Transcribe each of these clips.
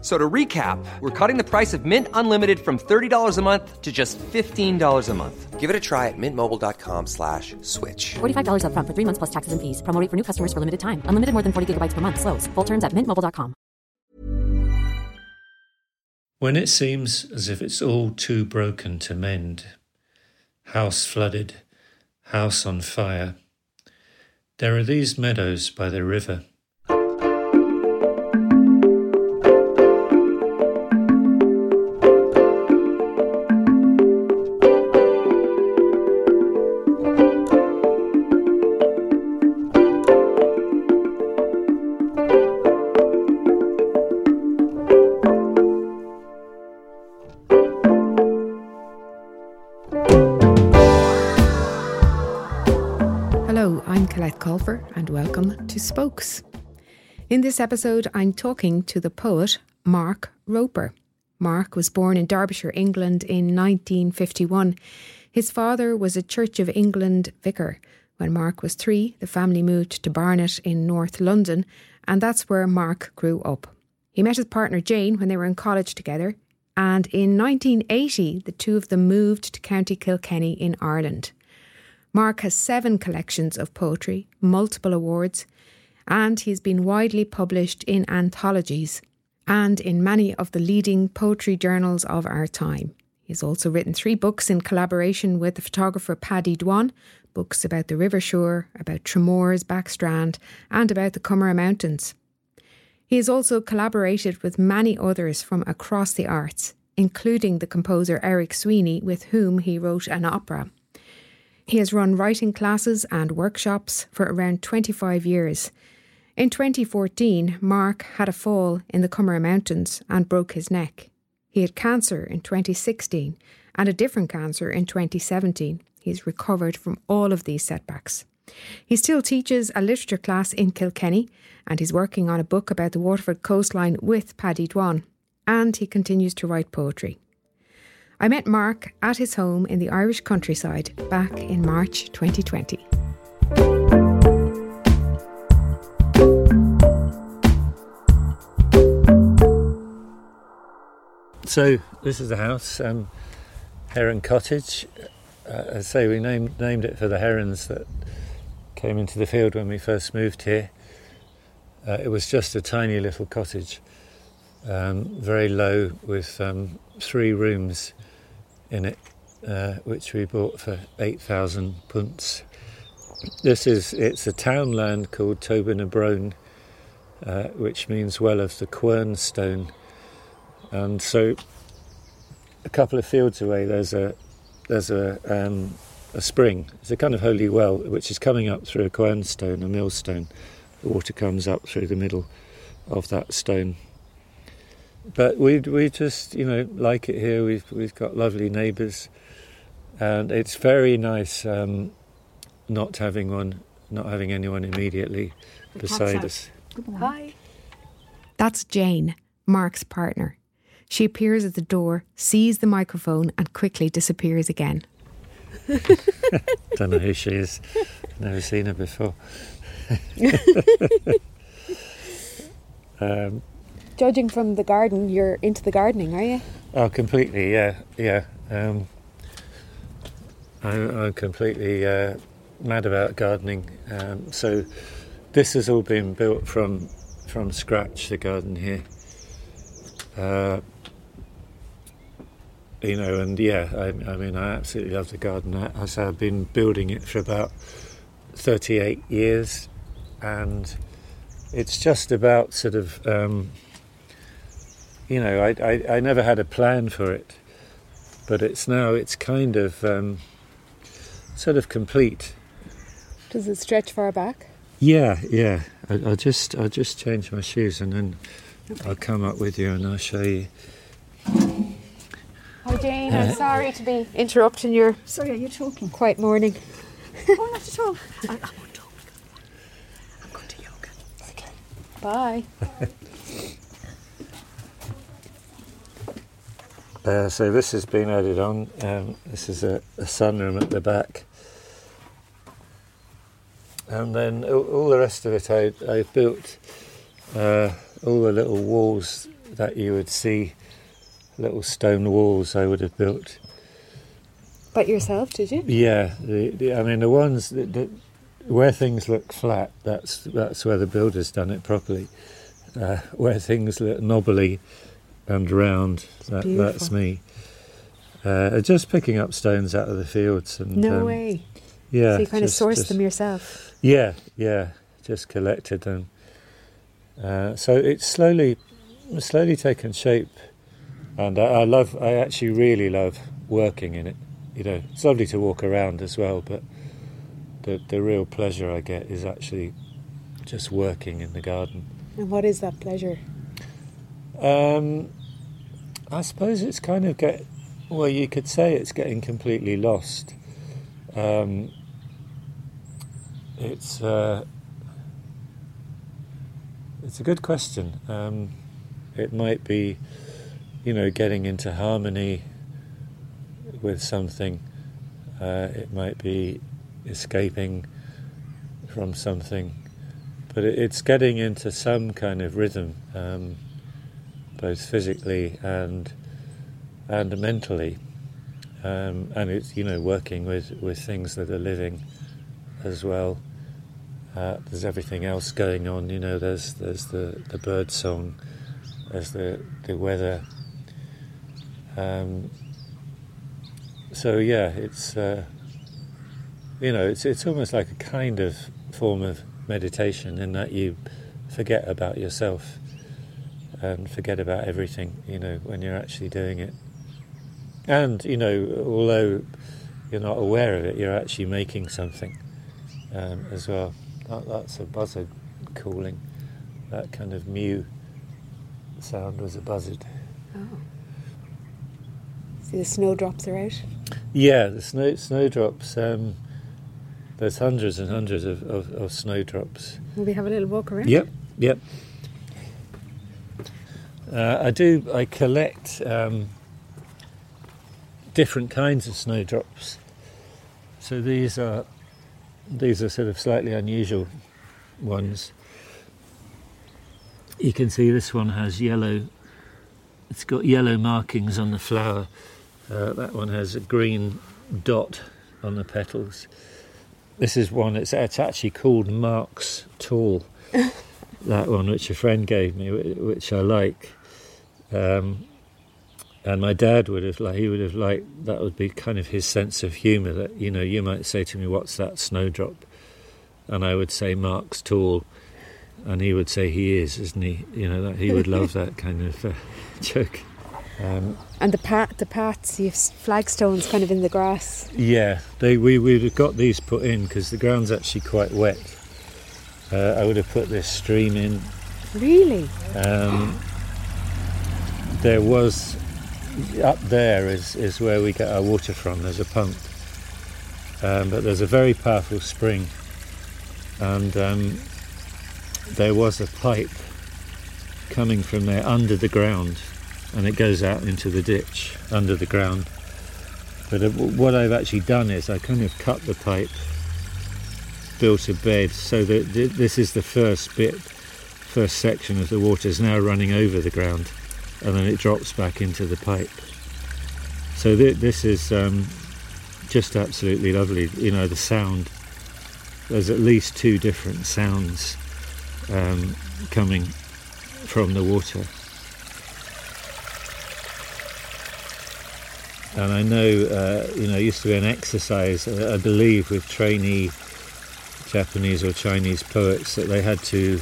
So to recap, we're cutting the price of Mint Unlimited from $30 a month to just $15 a month. Give it a try at mintmobile.com slash switch. $45 upfront for three months plus taxes and fees. Promo rate for new customers for limited time. Unlimited more than 40 gigabytes per month. Slows. Full terms at mintmobile.com. When it seems as if it's all too broken to mend, house flooded, house on fire, there are these meadows by the river to Spokes. In this episode, I'm talking to the poet Mark Roper. Mark was born in Derbyshire, England in 1951. His father was a Church of England vicar. When Mark was three, the family moved to Barnet in North London, and that's where Mark grew up. He met his partner Jane when they were in college together, and in 1980, the two of them moved to County Kilkenny in Ireland. Mark has seven collections of poetry, multiple awards, and he's been widely published in anthologies and in many of the leading poetry journals of our time. He's also written three books in collaboration with the photographer Paddy Dwan, books about the River Suir, about Tramores, Backstrand, and about the Comeragh Mountains. He has also collaborated with many others from across the arts, including the composer Eric Sweeney, with whom he wrote an opera. He has run writing classes and workshops for around 25 years. In 2014, Mark had a fall in the Comeragh Mountains and broke his neck. He had cancer in 2016 and a different cancer in 2017. He's recovered from all of these setbacks. He still teaches a literature class in Kilkenny and he's working on a book about the Waterford coastline with Paddy Dwan. And he continues to write poetry. I met Mark at his home in the Irish countryside back in March 2020. So this is the house, um, Heron Cottage. Uh, I say we named named it for the herons that came into the field when we first moved here. Uh, it was just a tiny little cottage, um, very low, with um, three rooms in it, uh, which we bought for 8,000 punts. This is, it's a townland called Tobernabrone, uh, which means well of the quern stone. And so a couple of fields away there's a, there's a, um, a spring. It's a kind of holy well which is coming up through a quern stone, a millstone. The water comes up through the middle of that stone but we we just you know like it here. We've we've got lovely neighbours, and it's very nice um, not having one, not having anyone immediately the beside us. Hi, that's Jane, Mark's partner. She appears at the door, sees the microphone, and quickly disappears again. Don't know who she is. Never seen her before. um, judging from the garden, you're into the gardening, are you? Oh, completely. Yeah, yeah. Um, I'm, I'm, completely uh, mad about gardening. Um, so this has all been built from from scratch. The garden here. Uh, you know, and yeah, I, I, mean, I absolutely love the garden. I, say I've been building it for about 38 years, and it's just about sort of um, you know, I, I, I, never had a plan for it, but it's now, it's kind of um, sort of complete. Does it stretch far back? Yeah, yeah. I, will just, I'll just change my shoes and then I'll come up with you and I'll show you. Hi Jane, I'm sorry to be interrupting your Sorry, are you talking? quiet morning. oh, not at all. I, I won't talk. I'm going to yoga. Okay. Bye. Uh, so this has been added on. Um, this is a, a sunroom at the back. And then all, all the rest of it, I, I built uh, all the little walls that you would see, little stone walls I would have built. But yourself, did you? Yeah, the, the, I mean the ones that, that, where things look flat, that's that's where the builder's done it properly. Uh, where things look knobbly and round, that, that's me. Uh, just picking up stones out of the fields and No um, way. Yeah, so you kind just- of source them yourself. Yeah, yeah, just collected them. Uh, so it's slowly, slowly taken shape, and I, I love. I actually really love working in it. You know, it's lovely to walk around as well, but the the real pleasure I get is actually just working in the garden. And what is that pleasure? Um, I suppose it's kind of get. Well, you could say it's getting completely lost. Um, it's uh, it's a good question. Um, it might be, you know, getting into harmony with something. Uh, it might be escaping from something, but it, it's getting into some kind of rhythm. Um, both physically and and mentally, um, and it's you know working with, with things that are living as well. Uh, there's everything else going on. You know, there's there's the, the bird song, there's the the weather. Um, so yeah, it's uh, you know it's it's almost like a kind of form of meditation in that you forget about yourself and forget about everything, you know, when you're actually doing it. And, you know, although you're not aware of it, you're actually making something um, as well. That, that's a buzzard calling. That kind of mew sound was a buzzard. Oh. See the snowdrops are out. Yeah, the snow snowdrops. Um, there's hundreds and hundreds of, of, of snowdrops. Will we have a little walk around? Yep, yep. Uh, I do. I collect um, different kinds of snowdrops. So these are these are sort of slightly unusual ones. You can see this one has yellow. It's got yellow markings on the flower. Uh, that one has a green dot on the petals. This is one. It's, it's actually called Mark's Tall. that one, which a friend gave me, which I like. Um, and my dad would have like he would have liked that would be kind of his sense of humour that you know you might say to me what's that snowdrop? And I would say Mark's tall. And he would say he is isn't he? You know that he would love that kind of uh, joke. Um, And the pat, the paths, you flagstones kind of in the grass. yeah they we would have got these put in because the ground's actually quite wet. Uh, I would have put this stream in. Really? Um, there was up there is, is where we get our water from. There's a pump, um, but there's a very powerful spring, and um, there was a pipe coming from there under the ground, and it goes out into the ditch under the ground. But uh, what I've actually done is I kind of cut the pipe, built a bed, so that th- this is the first bit first section of the water is now running over the ground and then it drops back into the pipe. So th- this is um, just absolutely lovely. You know, the sound, there's at least two different sounds um, coming from the water. And I know, uh, you know, it used to be an exercise, uh, I believe, with trainee Japanese or Chinese poets that they had to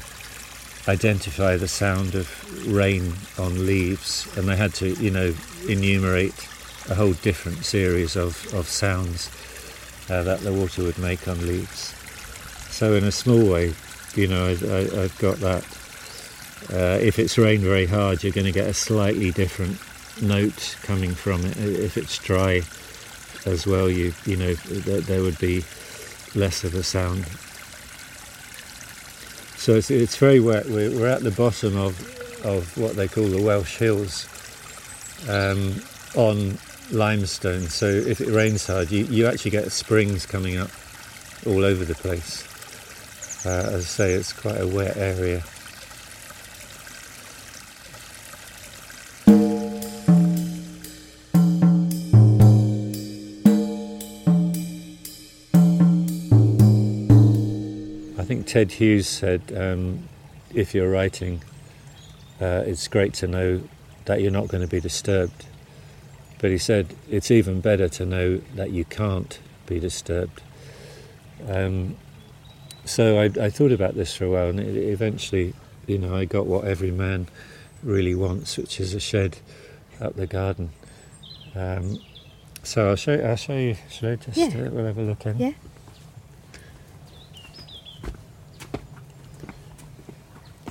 identify the sound of rain on leaves and they had to, you know, enumerate a whole different series of, of sounds uh, that the water would make on leaves. So in a small way, you know, I, I've got that uh, if it's rained very hard, you're going to get a slightly different note coming from it. If it's dry as well, you you know th- there would be less of a sound. So it's, it's very wet. We're, we're at the bottom of of what they call the Walsh Hills um, on limestone. So if it rains hard, you, you actually get springs coming up all over the place. Uh, as I say, it's quite a wet area. Ted Hughes said, um, if you're writing, uh, it's great to know that you're not going to be disturbed. But he said it's even better to know that you can't be disturbed. Um, so I, I, thought about this for a while, and it, eventually, you know, I got what every man really wants, which is a shed up the garden. Um, so I'll show, I'll show you. Should I just? Yeah. Uh, we'll have a look in. Yeah.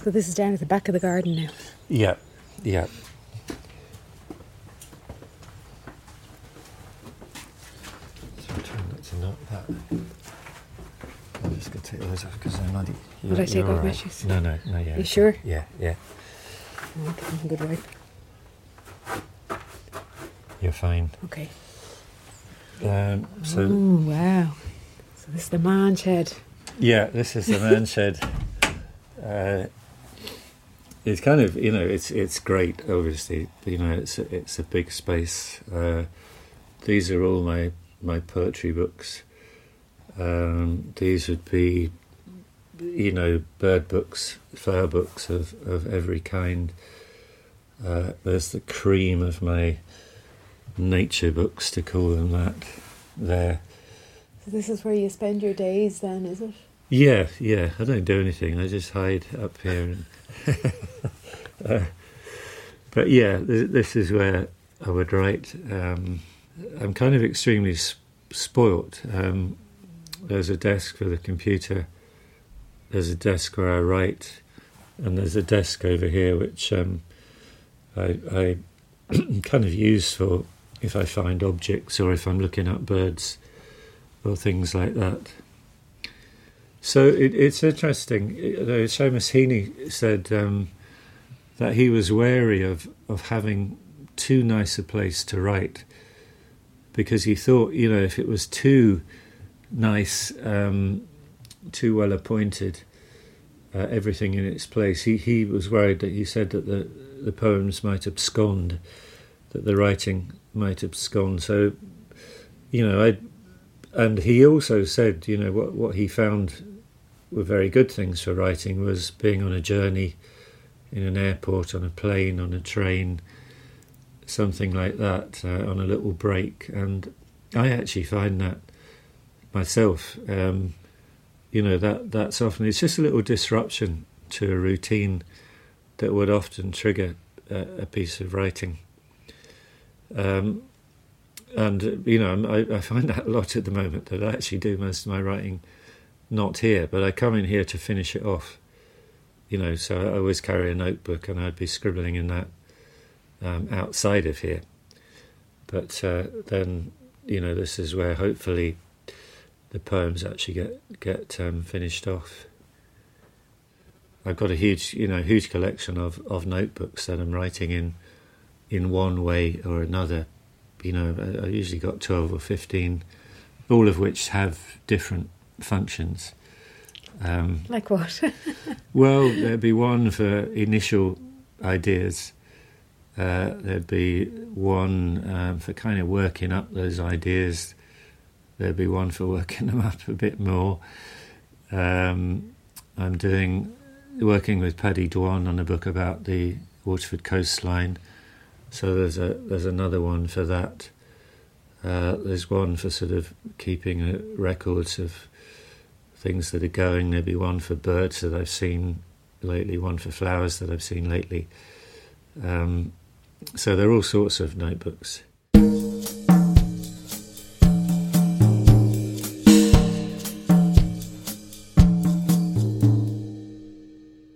So this is down at the back of the garden now. Yeah, yeah. So I'm trying not to knock that. I'm just going to take those off because they're muddy. Would You're- I take off all my right. shoes? No, no, no, yeah. You okay. sure? Yeah, yeah. Okay, good wipe. You're fine. Okay. Um, so, Oh wow. So this is the man shed. yeah, this is the man shed. Uh, it's kind of, you know, it's it's great. Obviously, you know, it's a, it's a big space. Uh, these are all my my poetry books. Um, these would be, you know, bird books, flower books of of every kind. Uh, there's the cream of my nature books, to call them that. There. So this is where you spend your days then, is it? Yeah, yeah. I don't do anything. I just hide up here. And uh, but yeah, th- this is where I would write. Um, I'm kind of extremely spoilt. Um, there's a desk for the computer. There's a desk where I write, and there's a desk over here which um, I, I kind of use for if I find objects or if I'm looking at birds or things like that. So it, it's interesting. You Seamus Heaney said um, that he was wary of, of having too nice a place to write because he thought, you know, if it was too nice, um, too well appointed, uh, everything in its place, he, he was worried that he said that the, the poems might abscond, that the writing might abscond. So, you know, I and he also said, you know, what what he found were very good things for writing was being on a journey in an airport, on a plane, on a train, something like that, uh, on a little break. And I actually find that myself. Um, you know that that's often it's just a little disruption to a routine that would often trigger a, a piece of writing. Um, and you know I, I find that a lot at the moment that I actually do most of my writing not here, but I come in here to finish it off. You know, so I always carry a notebook and I'd be scribbling in that um, outside of here. But uh, then, you know, this is where hopefully the poems actually get get um, finished off. I've got a huge, you know, huge collection of, of notebooks that I'm writing in in one way or another. You know, I, I usually got twelve or fifteen, all of which have different functions. Um, Like what? well, there'd be one for initial ideas. Uh, there'd be one um, for kind of working up those ideas. There'd be one for working them up a bit more. Um, I'm doing working with Paddy Dwan on a book about the Waterford coastline. So there's a there's another one for that. Uh, there's one for sort of keeping records of things that are going. There'll be one for birds that I've seen lately, one for flowers that I've seen lately. Um, so there are all sorts of notebooks.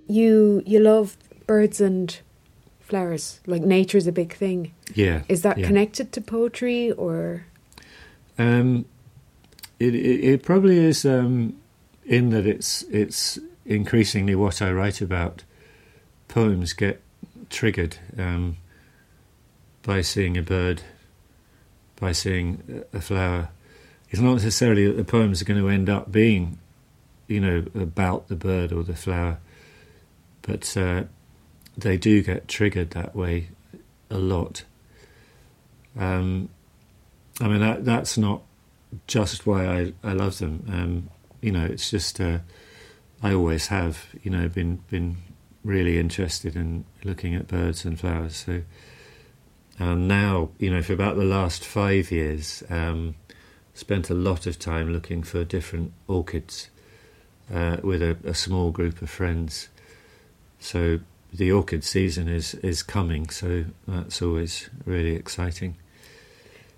you you love birds and flowers. Like nature's a big thing. Yeah. Is that yeah. connected to poetry or? Um, it, it it probably is um, in that it's it's increasingly what I write about. Poems get triggered um, by seeing a bird, by seeing a flower. It's not necessarily that the poems are going to end up being, you know, about the bird or the flower, but uh, they do get triggered that way a lot. Um, I mean, that, that's not just why I, I love them. Um, you know, it's just uh, I always have, you know, been been really interested in looking at birds and flowers. So um, now, you know, for about the last five years, um, spent a lot of time looking for different orchids uh, with a, a small group of friends. So the orchid season is is coming, so that's always really exciting.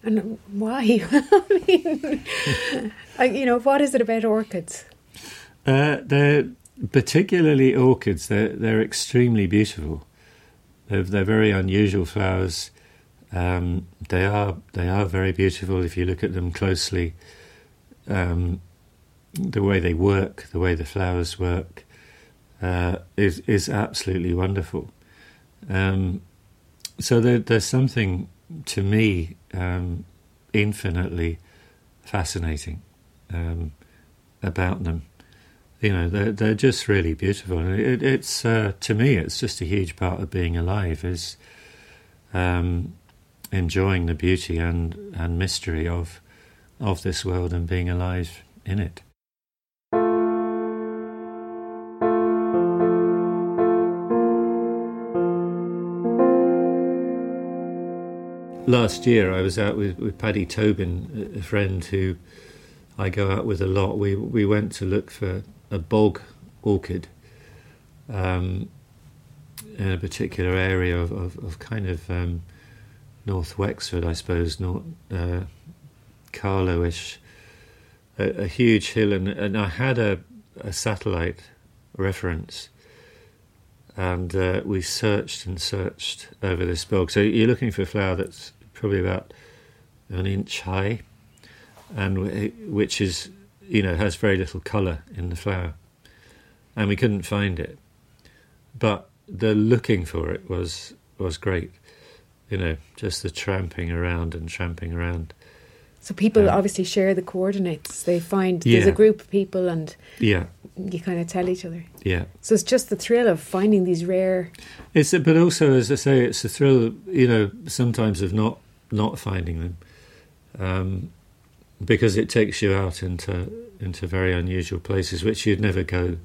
And why? I mean, you know, what is it about orchids? Uh, they're particularly orchids. They're they're extremely beautiful. They're, they're very unusual flowers. Um, they are they are very beautiful if you look at them closely. Um, the way they work, the way the flowers work, uh, is is absolutely wonderful. Um, so there, there's something to me um, infinitely fascinating um, about them. You know, they're they're just really beautiful. It, it's uh, to me, it's just a huge part of being alive is um, enjoying the beauty and and mystery of of this world and being alive in it. Last year I was out with, with Paddy Tobin, a friend who I go out with a lot. We we went to look for a bog orchid um, in a particular area of, of, of kind of um, North Wexford, I suppose, North uh, Carlow-ish, a, a, huge hill, and, and I had a, a satellite reference and uh, we searched and searched over this bog. So you're looking for a flower that's probably about an inch high, and which is you know has very little colour in the flower, and we couldn't find it. But the looking for it was was great, you know, just the tramping around and tramping around. So people um, obviously share the coordinates. They find yeah. there's a group of people, and yeah, you kind of tell each other. Yeah. So it's just the thrill of finding these rare. It's but also, as I say, it's the thrill, you know, sometimes of not not finding them, um, because it takes you out into into very unusual places which you'd never go,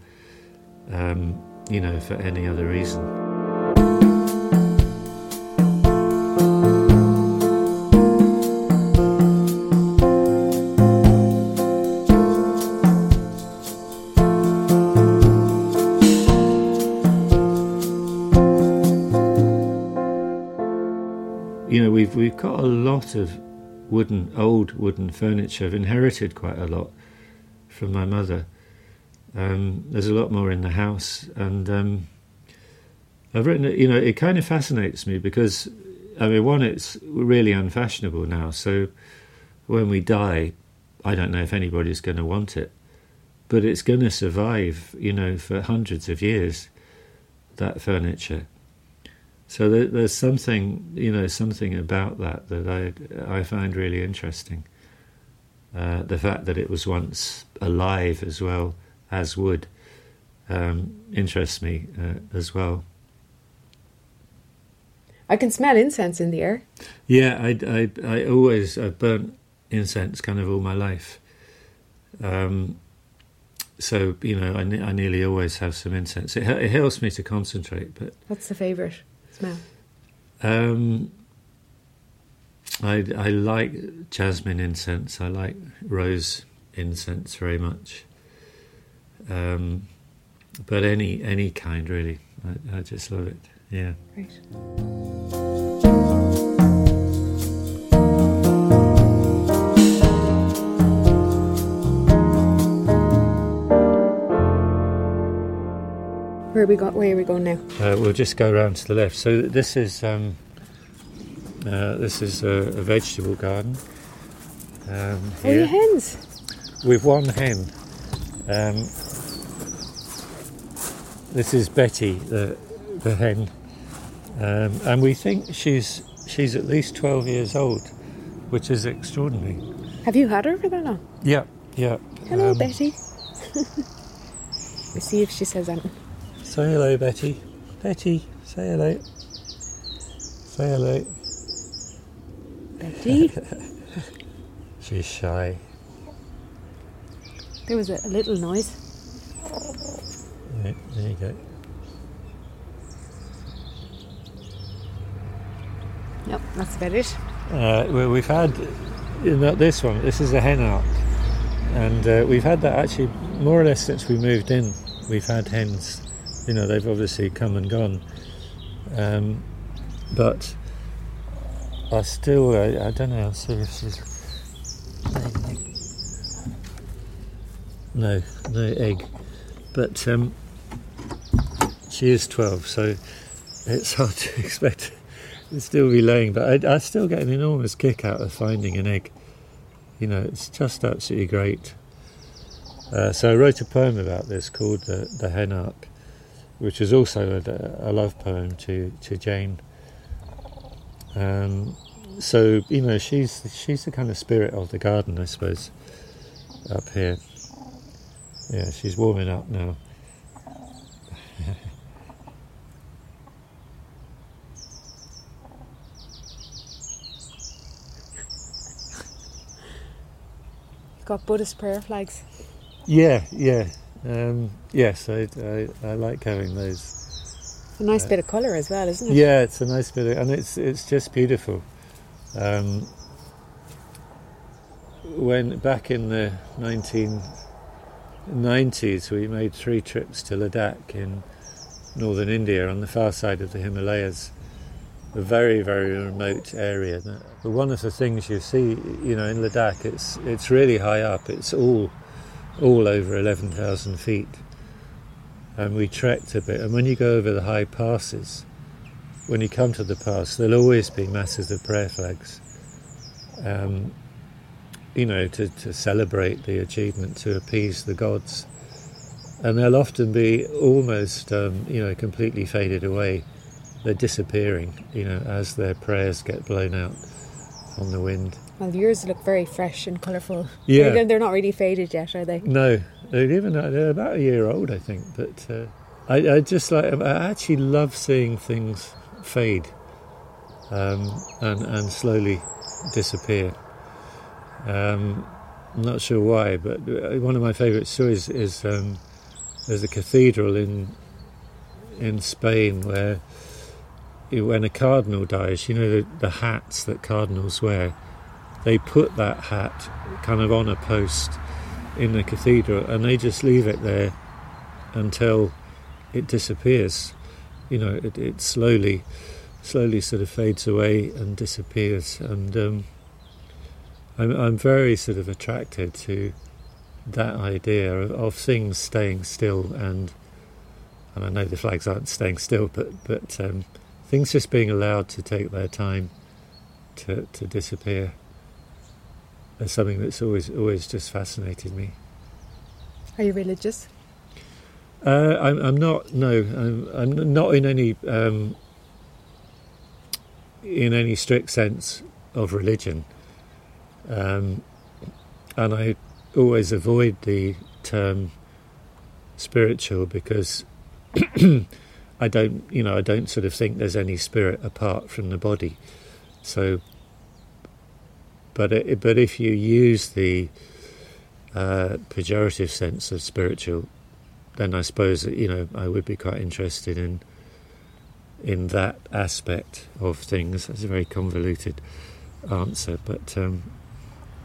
um, you know, for any other reason. We've got a lot of wooden, old wooden furniture. I've inherited quite a lot from my mother. Um, there's a lot more in the house, and um, I've written it. You know, it kind of fascinates me because, I mean, one, it's really unfashionable now. So when we die, I don't know if anybody's going to want it, but it's going to survive. You know, for hundreds of years. That furniture. So there, there's something, you know, something about that that I I find really interesting. Uh, the fact that it was once alive as well as wood um, interests me uh, as well. I can smell incense in the air. Yeah, I, I, I always I've burnt incense kind of all my life. Um, so you know, I, I nearly always have some incense. It, it helps me to concentrate. But what's the favourite? Smell? Um, I I like jasmine incense. I like rose incense very much. Um, but any any kind really, I, I just love it. Yeah. Great. Where are we go? Where are we going now? Uh, we'll just go around to the left. So this is um, uh, this is a, a vegetable garden. Um, Oh, your hens. with one hen. Um, this is Betty, the the hen, um, and we think she's she's at least twelve years old, which is extraordinary. Have you had her for that long? Yeah, yeah. Hello, Um, Betty. we see if she says anything. Say hello, Betty. Betty, say hello. Say hello. Betty. She's shy. there was a, a little noise. Yeah, there you go. Yep, that's about it. Uh, well, we've had you know, this one. This is a hen ark, and uh, we've had that actually more or less since we moved in. We've had hens. You know, they've obviously come and gone, um, but I still I, I don't know. I'll see if she's no no egg, but um, she is twelve, so it's hard to expect to still be laying. But I, I still get an enormous kick out of finding an egg. You know, it's just absolutely great. Uh, so I wrote a poem about this called the, the Hen Ark, which is also a, a love poem to, to Jane. Um, so you know, she's she's the kind of spirit of the garden, I suppose. Up here, yeah, she's warming up now. Got Buddhist prayer flags. Yeah, yeah, um, yes, I, I, I like having those. A nice bit of colour as well, isn't it? Yeah, it's a nice bit, of, and it's it's just beautiful. Um, when back in the 1990s, we made three trips to Ladakh in northern India on the far side of the Himalayas, a very very remote area. But one of the things you see, you know, in Ladakh, it's it's really high up. It's all all over 11,000 feet. And we trekked a bit, and when you go over the high passes, when you come to the pass, there'll always be masses of prayer flags. Um, you know, to, to celebrate the achievement, to appease the gods. And they'll often be almost, um, you know, completely faded away. They're disappearing, you know, as their prayers get blown out on the wind. Well, yours look very fresh and colourful. Yeah. They're, they're not really faded yet, are they? No, they're even they're about a year old, I think. But uh, I, I just like I actually love seeing things fade um, and and slowly disappear. Um, I'm not sure why, but uh, one of my favourite stories is um, there's a cathedral in in Spain where when a cardinal dies, you know the, the hats that cardinals wear, they put that hat kind of on a post in the cathedral and they just leave it there until it disappears. You know, it, it slowly, slowly sort of fades away and disappears. And um, I'm, I'm very sort of attracted to that idea of, of things staying still and and I know the flags aren't staying still, but but um, things just being allowed to take their time to to disappear is something that's always always just fascinated me. Are you religious? Uh, I'm, I'm not. No, I'm, I'm not in any um, in any strict sense of religion, um, and I always avoid the term spiritual because I don't, you know, I don't sort of think there's any spirit apart from the body. So, but it, but if you use the uh, pejorative sense of spiritual, then I suppose you know I would be quite interested in in that aspect of things. That's a very convoluted answer, but um,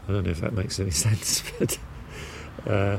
I don't know if that makes any sense. But uh,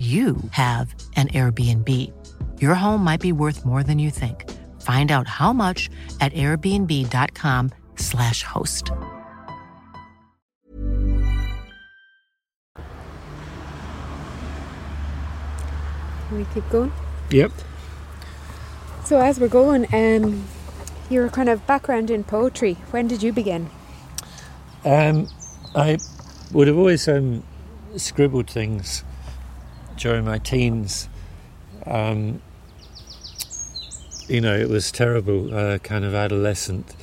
you have an Airbnb. Your home might be worth more than you think. Find out how much at airbnb.com/slash host. Can we keep going? Yep. So as we're going, um, your kind of background in poetry. When did you begin? Um, I would have always um, scribbled things during my teens. Um, you know, it was terrible, uh, kind of adolescent,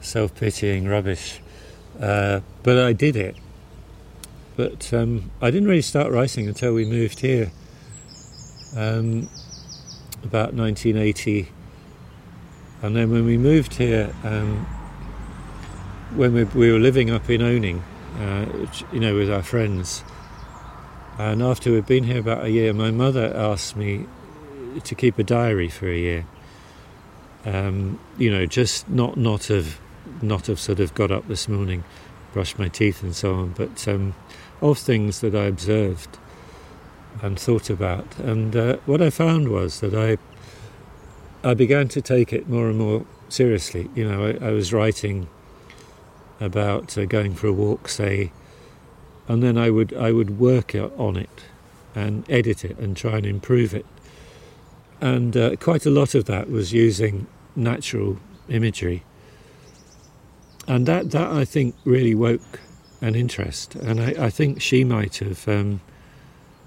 self pitying rubbish. Uh, but I did it. But um, I didn't really start writing until we moved here, um, about 1980. And then when we moved here, um, when we, we were living up in Owning, uh, you know, with our friends, and after we'd been here about a year, my mother asked me to keep a diary for a year. Um, you know, just not not of not have sort of got up this morning, brushed my teeth and so on, but um, of things that I observed and thought about. And uh, what I found was that I I began to take it more and more seriously. You know, I, I was writing about uh, going for a walk, say, and then I would I would work on it and edit it and try and improve it. And uh, quite a lot of that was using natural imagery. And that, that I think really woke an interest. And I, I think she might have um,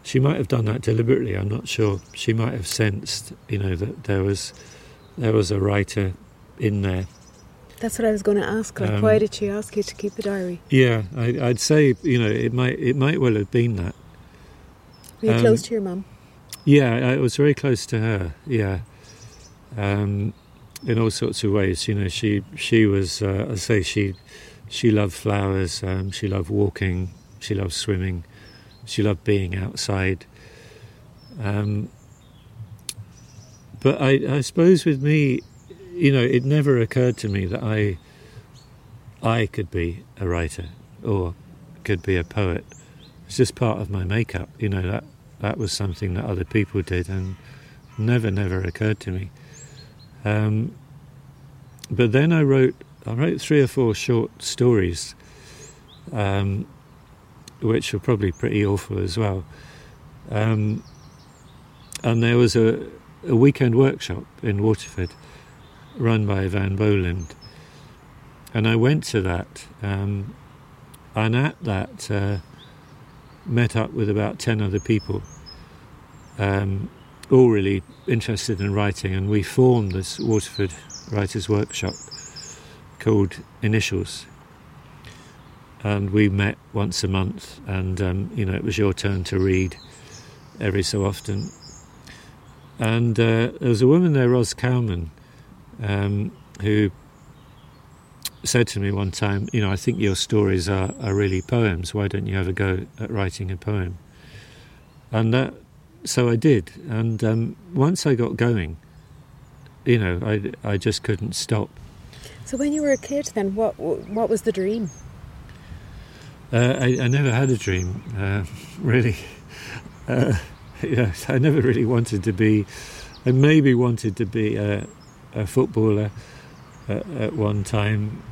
she might have done that deliberately. I'm not sure. She might have sensed, you know, that there was there was a writer in there. That's what I was going to ask. Like, Um, why did she ask you to keep a diary? Yeah, I, I'd say you know it might it might well have been that. Were you Um, close to your mum? Yeah, I was very close to her. Yeah, um, in all sorts of ways. You know, she she was. Uh, I say she she loved flowers. Um, she loved walking. She loved swimming. She loved being outside. Um, but I, I suppose with me, you know, it never occurred to me that I I could be a writer or could be a poet. It's just part of my makeup. You know that that was something that other people did, and never, never occurred to me. Um, but then I wrote, I wrote three or four short stories, um, which were probably pretty awful as well. Um, and there was a, a weekend workshop in Waterford, run by Eavan Boland, and I went to that. Um, and at that, uh, met up with about 10 other people, um, all really interested in writing, and we formed this Waterford Writers' Workshop called Initials. And we met once a month, and um, you know, it was your turn to read every so often. And uh, there was a woman there, Roz Cowman, um, who said to me one time, You know, I think your stories are, are really poems. Why don't you have a go at writing a poem? And that, so I did. And um, once I got going, you know, I, I just couldn't stop. So when you were a kid, then what what was the dream? Uh, I, I, never had a dream, uh, really. Uh, yes, I never really wanted to be. I maybe wanted to be a, a footballer at, at one time,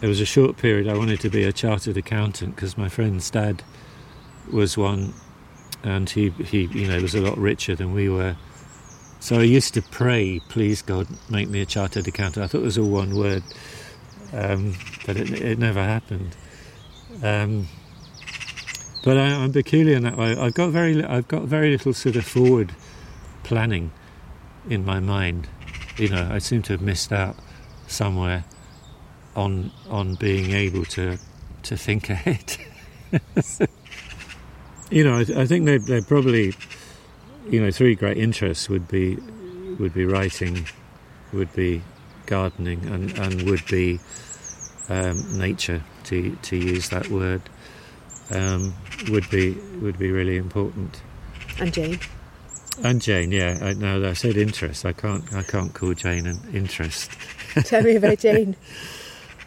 there was a short period I wanted to be a chartered accountant because my friend's dad was one, and he he you know was a lot richer than we were. So I used to pray, please God, make me a chartered accountant. I thought it was all one word, um, but it, it, never happened. Um, but I, am peculiar in that way. I've got very I've got very little sort of forward planning in my mind. You know, I seem to have missed out somewhere on on being able to to think ahead. you know, I, I think they they're probably you know three great interests would be would be writing, would be gardening, and and would be um, nature to to use that word um, would be would be really important. And Jane. And Jane, yeah. I, now I said interest. I can't. I can't call Jane an interest. Tell me about Jane.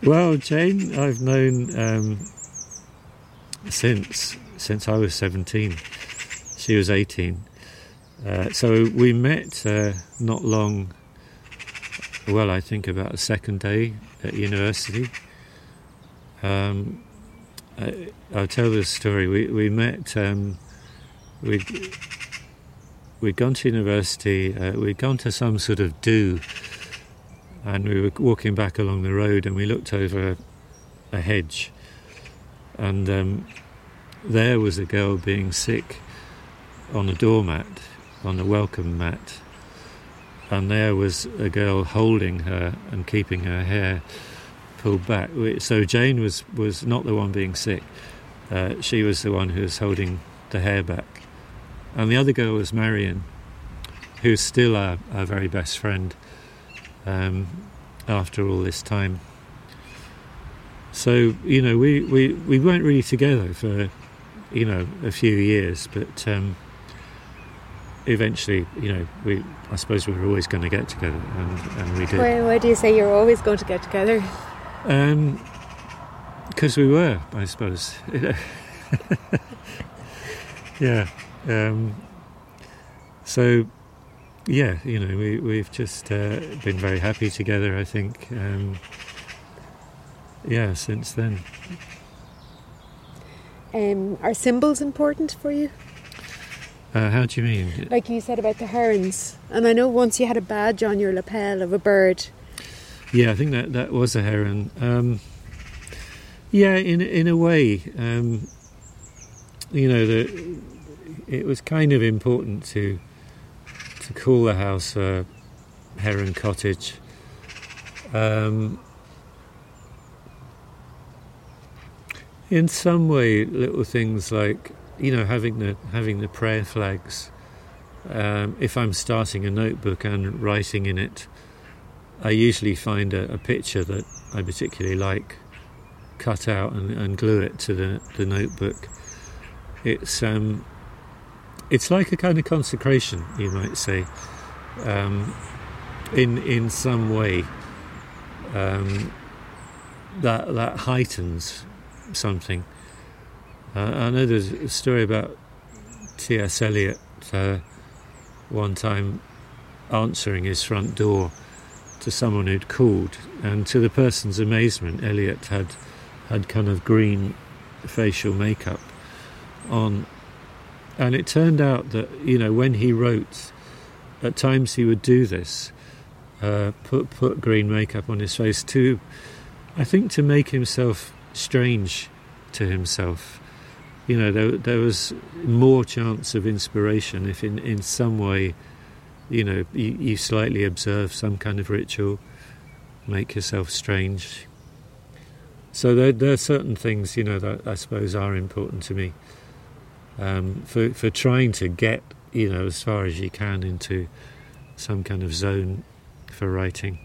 Well, Jane, I've known um, since since I was seventeen. She was eighteen. Uh, so we met uh, not long. Well, I think about the second day at university. Um, I, will tell this story. We we met. Um, we we'd gone to university. Uh, we'd gone to some sort of do and we were walking back along the road and we looked over a hedge. And um, there was a girl being sick on a doormat on a welcome mat. And there was a girl holding her and keeping her hair pulled back. So jane was was not the one being sick. Uh, she was the one who was holding the hair back and the other girl was marion who's still our, our very best friend um, after all this time. So you know, we, we, we weren't really together for you know a few years, but um, eventually, you know, we I suppose we were always going to get together, and, and we did. Why, why do you say you're always going to get together? Because um, we were, I suppose. yeah. Um, so yeah, you know, we, we've just uh, been very happy together, I think. Um, yeah, since then. Um, are symbols important for you? Uh, how do you mean? Like you said about the herons. And I know once you had a badge on your lapel of a bird. Yeah, I think that, that was a heron. Um, yeah, in in a way, um, you know, the, it was kind of important to to call the house uh, Heron Cottage. Um, in some way, little things like you know having the having the prayer flags. Um, if I'm starting a notebook and writing in it, I usually find a, a picture that I particularly like, cut out and, and glue it to the, the notebook. It's um, it's like a kind of consecration, you might say, um, in in some way. Um, that that heightens something. Uh, I know there's a story about T.S. Eliot uh, one time answering his front door to someone who'd called, and to the person's amazement, Eliot had had kind of green facial makeup on, and it turned out that you know when he wrote, at times he would do this, uh, put put green makeup on his face to, I think, to make himself strange to himself. You know, there there was more chance of inspiration if in in some way you know, you, you slightly observe some kind of ritual, make yourself strange. So there, there are certain things, you know, that I suppose are important to me um, for for trying to get, you know, as far as you can into some kind of zone for writing.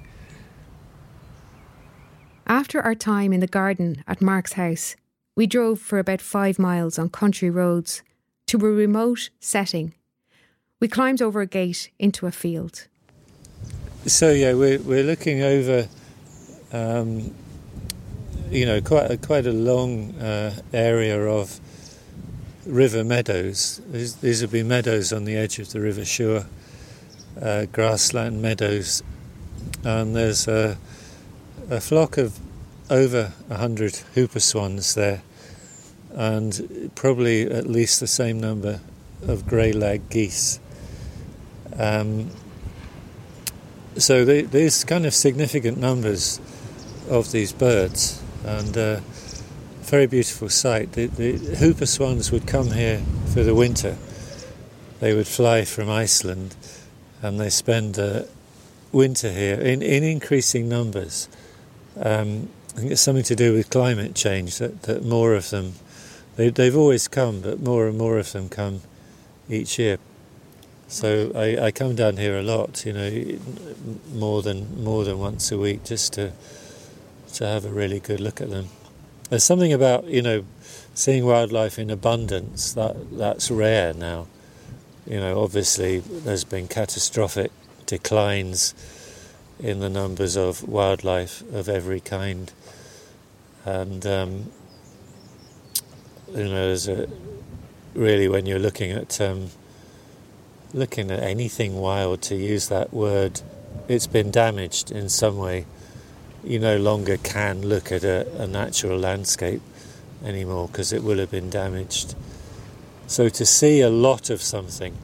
After our time in the garden at Mark's house, we drove for about five miles on country roads to a remote setting we climbed over a gate into a field. So yeah, we're we're looking over, um, you know, quite a, quite a long uh, area of river meadows. These, these would be meadows on the edge of the River Suir, uh, grassland meadows, and there's a, a flock of over a hundred whooper swans there, and probably at least the same number of grey lag geese. Um, so they, there's kind of significant numbers of these birds, and uh, very beautiful sight. The, the whooper swans would come here for the winter. They would fly from Iceland, and they spend uh, winter here in, in increasing numbers. Um, I think it's something to do with climate change that, that more of them, they, they've always come, but more and more of them come each year. So I, I come down here a lot, you know, more than more than once a week, just to to have a really good look at them. There's something about you know seeing wildlife in abundance that that's rare now. You know, obviously there's been catastrophic declines in the numbers of wildlife of every kind, and um, you know, there's a really when you're looking at um, looking at anything wild, to use that word, it's been damaged in some way. You no longer can look at a, a natural landscape anymore because it will have been damaged. So to see a lot of something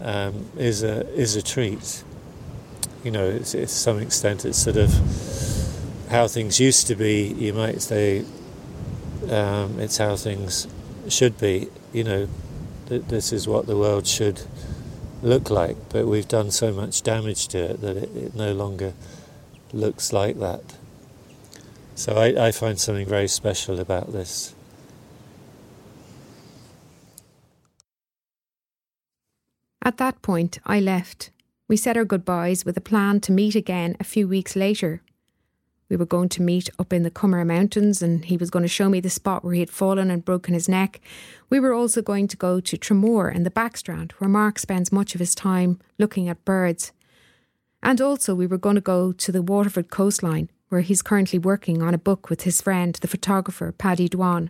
um, is a is a treat. You know, it's, it's to some extent it's sort of how things used to be. You might say um, it's how things should be. You know, th- this is what the world should look like, but we've done so much damage to it that it, it no longer looks like that. So I, I find something very special about this. At that point, I left. We said our goodbyes with a plan to meet again a few weeks later. We were going to meet up in the Comeragh Mountains and he was going to show me the spot where he had fallen and broken his neck. We were also going to go to Tramore in the Backstrand, where Mark spends much of his time looking at birds. And also, we were going to go to the Waterford coastline, where he's currently working on a book with his friend, the photographer Paddy Dwan.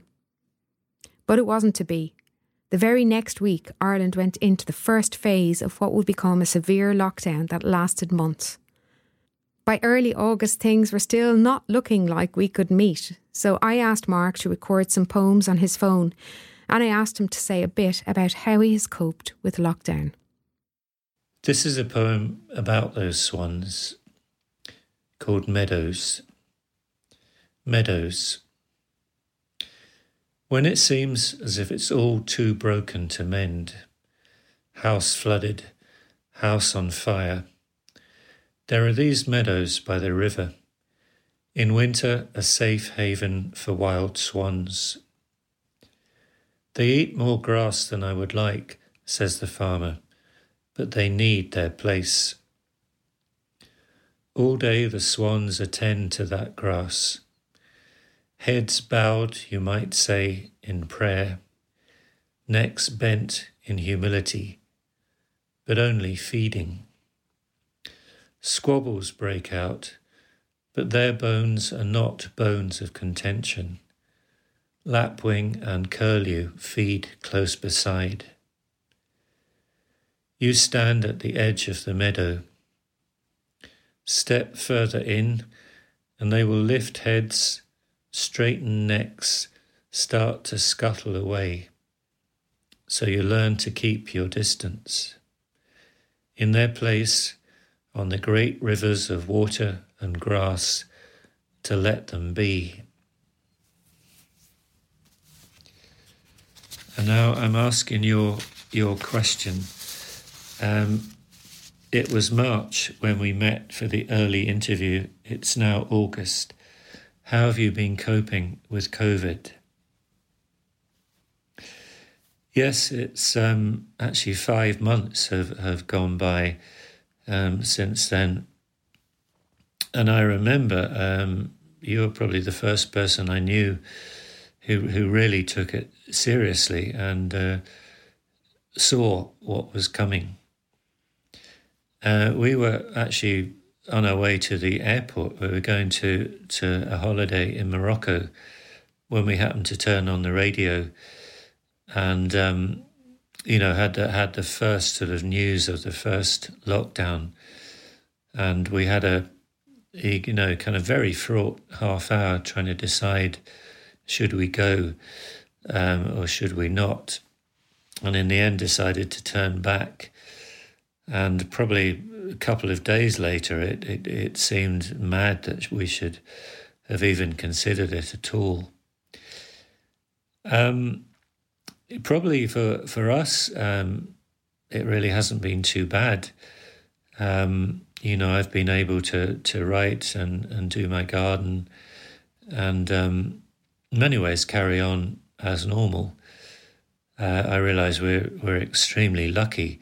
But it wasn't to be. The very next week, Ireland went into the first phase of what would become a severe lockdown that lasted months. By early August, things were still not looking like we could meet, so I asked Mark to record some poems on his phone, and I asked him to say a bit about how he has coped with lockdown. This is a poem about those swans called Meadows. Meadows. When it seems as if it's all too broken to mend, house flooded, house on fire there are these meadows by the river. In winter, a safe haven for wild swans. They eat more grass than I would like, says the farmer, but they need their place. All day the swans attend to that grass. Heads bowed, you might say, in prayer, necks bent in humility, but only feeding. Squabbles break out, but their bones are not bones of contention. Lapwing and curlew feed close beside. You stand at the edge of the meadow. Step further in, and they will lift heads, straighten necks, start to scuttle away. So you learn to keep your distance. In their place, on the great rivers of water and grass, to let them be. And now I'm asking your your question. Um, it was March when we met for the early interview. It's now August. How have you been coping with COVID? Yes, it's um, actually five months have, have gone by um, since then. And I remember um, you were probably the first person I knew who, who really took it seriously and uh, saw what was coming. Uh, we were actually on our way to the airport. We were going to, to a holiday in Morocco when we happened to turn on the radio and, um, you know, had the, had the first sort of news of the first lockdown. And we had a, you know, kind of very fraught half hour trying to decide should we go um, or should we not? And in the end, decided to turn back. And probably a couple of days later, it, it, it seemed mad that we should have even considered it at all. Um, probably for for us, um, it really hasn't been too bad. Um, you know, I've been able to to write and and do my garden, and um, in many ways carry on as normal. Uh, I realise we're we're extremely lucky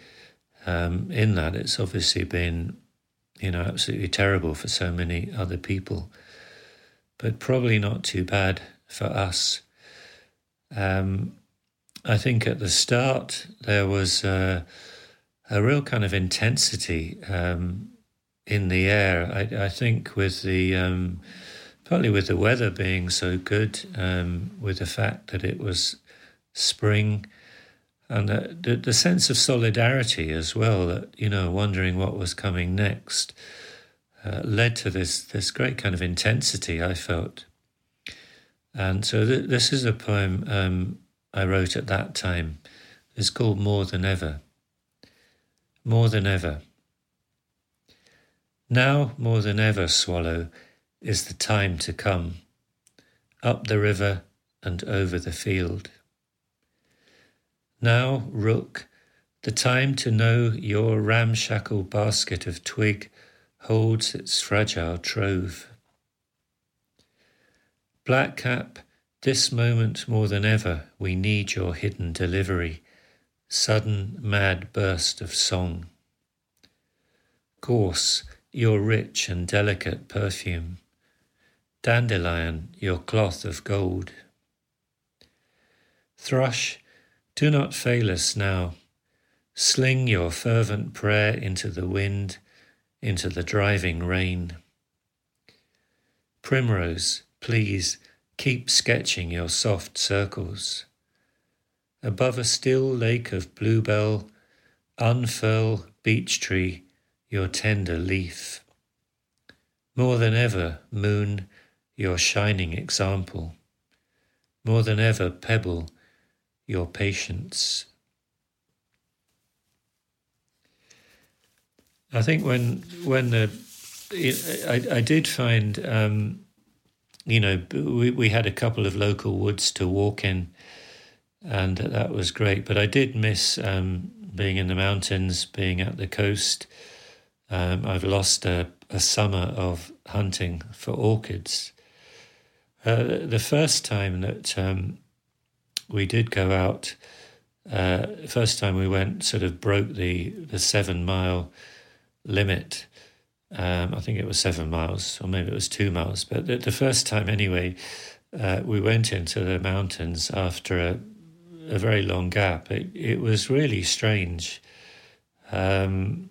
um, in that. It's obviously been, you know, absolutely terrible for so many other people, but probably not too bad for us. Um, I think at the start there was a, a real kind of intensity um, in the air. I, I, think with the um, partly with the weather being so good, um, with the fact that it was spring, and the, the, sense of solidarity as well, that, you know, wondering what was coming next, uh, led to this, this great kind of intensity I felt. And so th- this is a poem um, I wrote at that time. It's called More Than Ever. More than ever. Now, more than ever, swallow, is the time to come, up the river and over the field. Now, rook, the time to know your ramshackle basket of twig holds its fragile trove. Blackcap, this moment more than ever, we need your hidden delivery, sudden mad burst of song. Gorse, your rich and delicate perfume. Dandelion, your cloth of gold. Thrush, do not fail us now. Sling your fervent prayer into the wind, into the driving rain. Primrose, please keep sketching your soft circles. Above a still lake of bluebell, unfurl, beech tree, your tender leaf. More than ever, moon, your shining example. More than ever, pebble, your patience. I think when when the I, I did find um, you know we, we had a couple of local woods to walk in and that was great. But I did miss um, being in the mountains being at the coast. Um, I've lost a, a, summer of hunting for orchids. Uh, the first time that um, we did go out. Uh, first time we went, sort of broke the the seven mile limit. Um, I think it was seven miles, or maybe it was two miles. But the, the first time, anyway, uh, we went into the mountains after a, a very long gap. It, it was really strange. Um,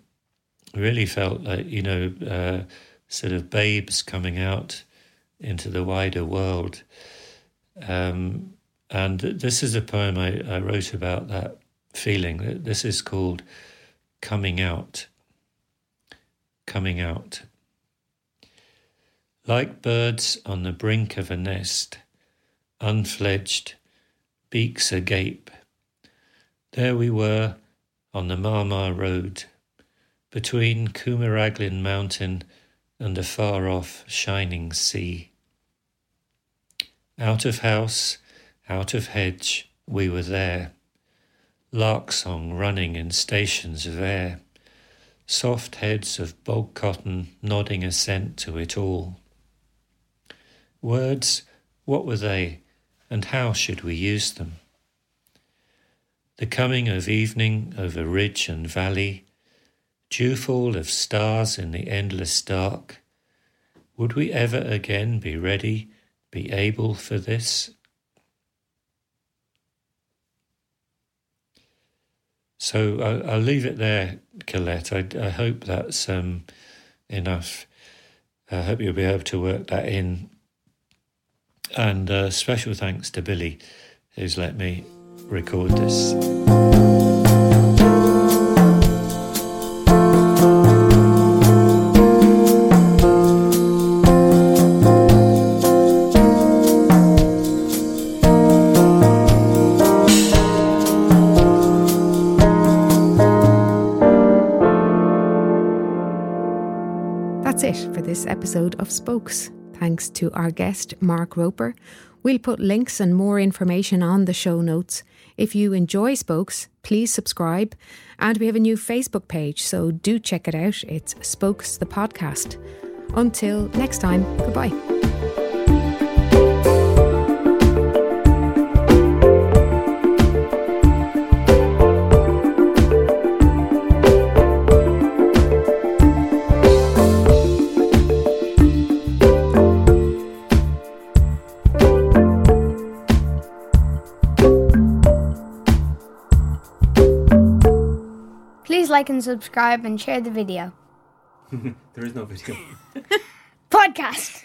really felt like you know, uh, sort of babes coming out into the wider world. Um, and this is a poem I, I wrote about that feeling. This is called coming out, coming out. Like birds on the brink of a nest, unfledged, beaks agape, there we were on the Marmar Road, between Coumaraglin Mountain and a far off shining sea. Out of house, out of hedge, we were there, lark song running in stations of air, soft heads of bog cotton nodding assent to it all. Words, what were they, and how should we use them? The coming of evening over ridge and valley, dewfall of stars in the endless dark. Would we ever again be ready, be able for this? So I'll, I'll leave it there, Colette. I, I hope that's um, enough. I hope you'll be able to work that in. And uh, special thanks to Billy, who's let me record this. Spokes. Thanks to our guest, Mark Roper. We'll put links and more information on the show notes. If you enjoy Spokes, please subscribe. And we have a new Facebook page, so do check it out. It's Spokes the Podcast. Until next time, goodbye. Like and subscribe and share the video. there is no video. Podcast.